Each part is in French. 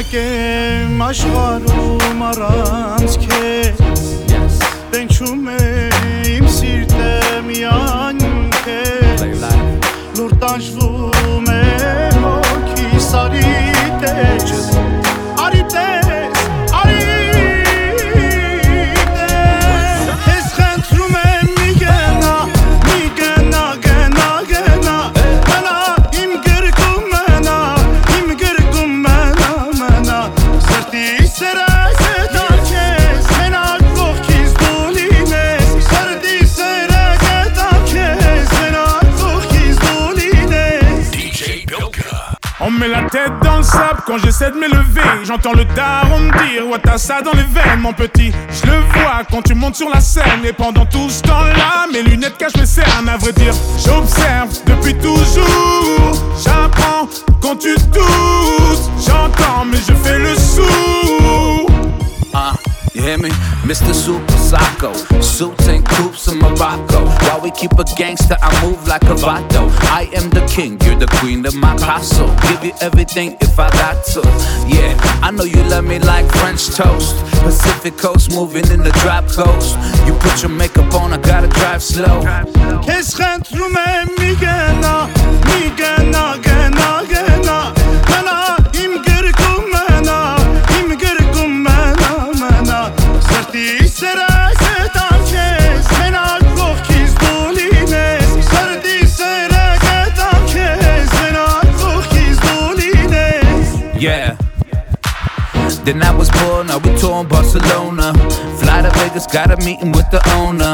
մենակ եմ աշխարհում առանց քեզ Տենչում է իմ սիրտը միայն քեզ Լուր տանջվում On me met la tête dans le sable quand j'essaie de m'élever. J'entends le daron me dire Ouais, t'as ça dans les veines, mon petit. Je le vois quand tu montes sur la scène. Et pendant tout ce temps-là, mes lunettes cachent mes cernes. À vrai dire, Suits and coops in Morocco. While we keep a gangster, I move like a vato. I am the king, you're the queen of my castle. Give you everything if I got to. Yeah, I know you love me like French toast. Pacific coast moving in the drop coast. You put your makeup on, I gotta drive slow. کس خند رو من Yeah. Then I was born, now we touring Barcelona. Fly to Vegas, got a meeting with the owner.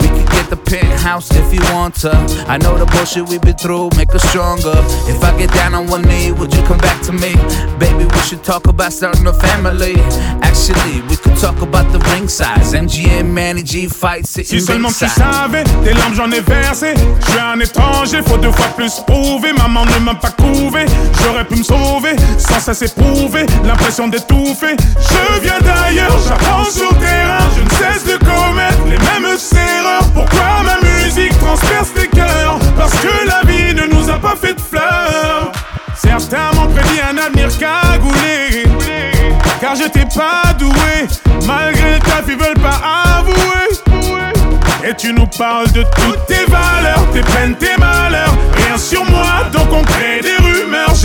We could get the penthouse if you want to. I know the bullshit we've been through, make us stronger. If I get down on one knee, would you come back to me? Baby, we should talk about starting a family. Actually, we could talk about the ring size. MGM, Manny G fight, Si sitting seulement tu savais, tes larmes j'en ai versé. Je suis un étranger, faut deux fois plus prouver. Maman ne m'a pas couvé, j'aurais pu me sauver sans cesse éprouver l'impression d'étouffer. Je viens d'ailleurs, j'apprends sur terrain. Je ne cesse de commettre les mêmes erreurs. Pourquoi ma musique transperce tes cœurs? Parce que la vie ne nous a pas fait de fleurs. Certains m'ont prédit un avenir cagoulé. Car j'étais pas doué, malgré ta ils veulent pas avouer. Et tu nous parles de toutes tes valeurs, tes peines, tes malheurs. Rien sur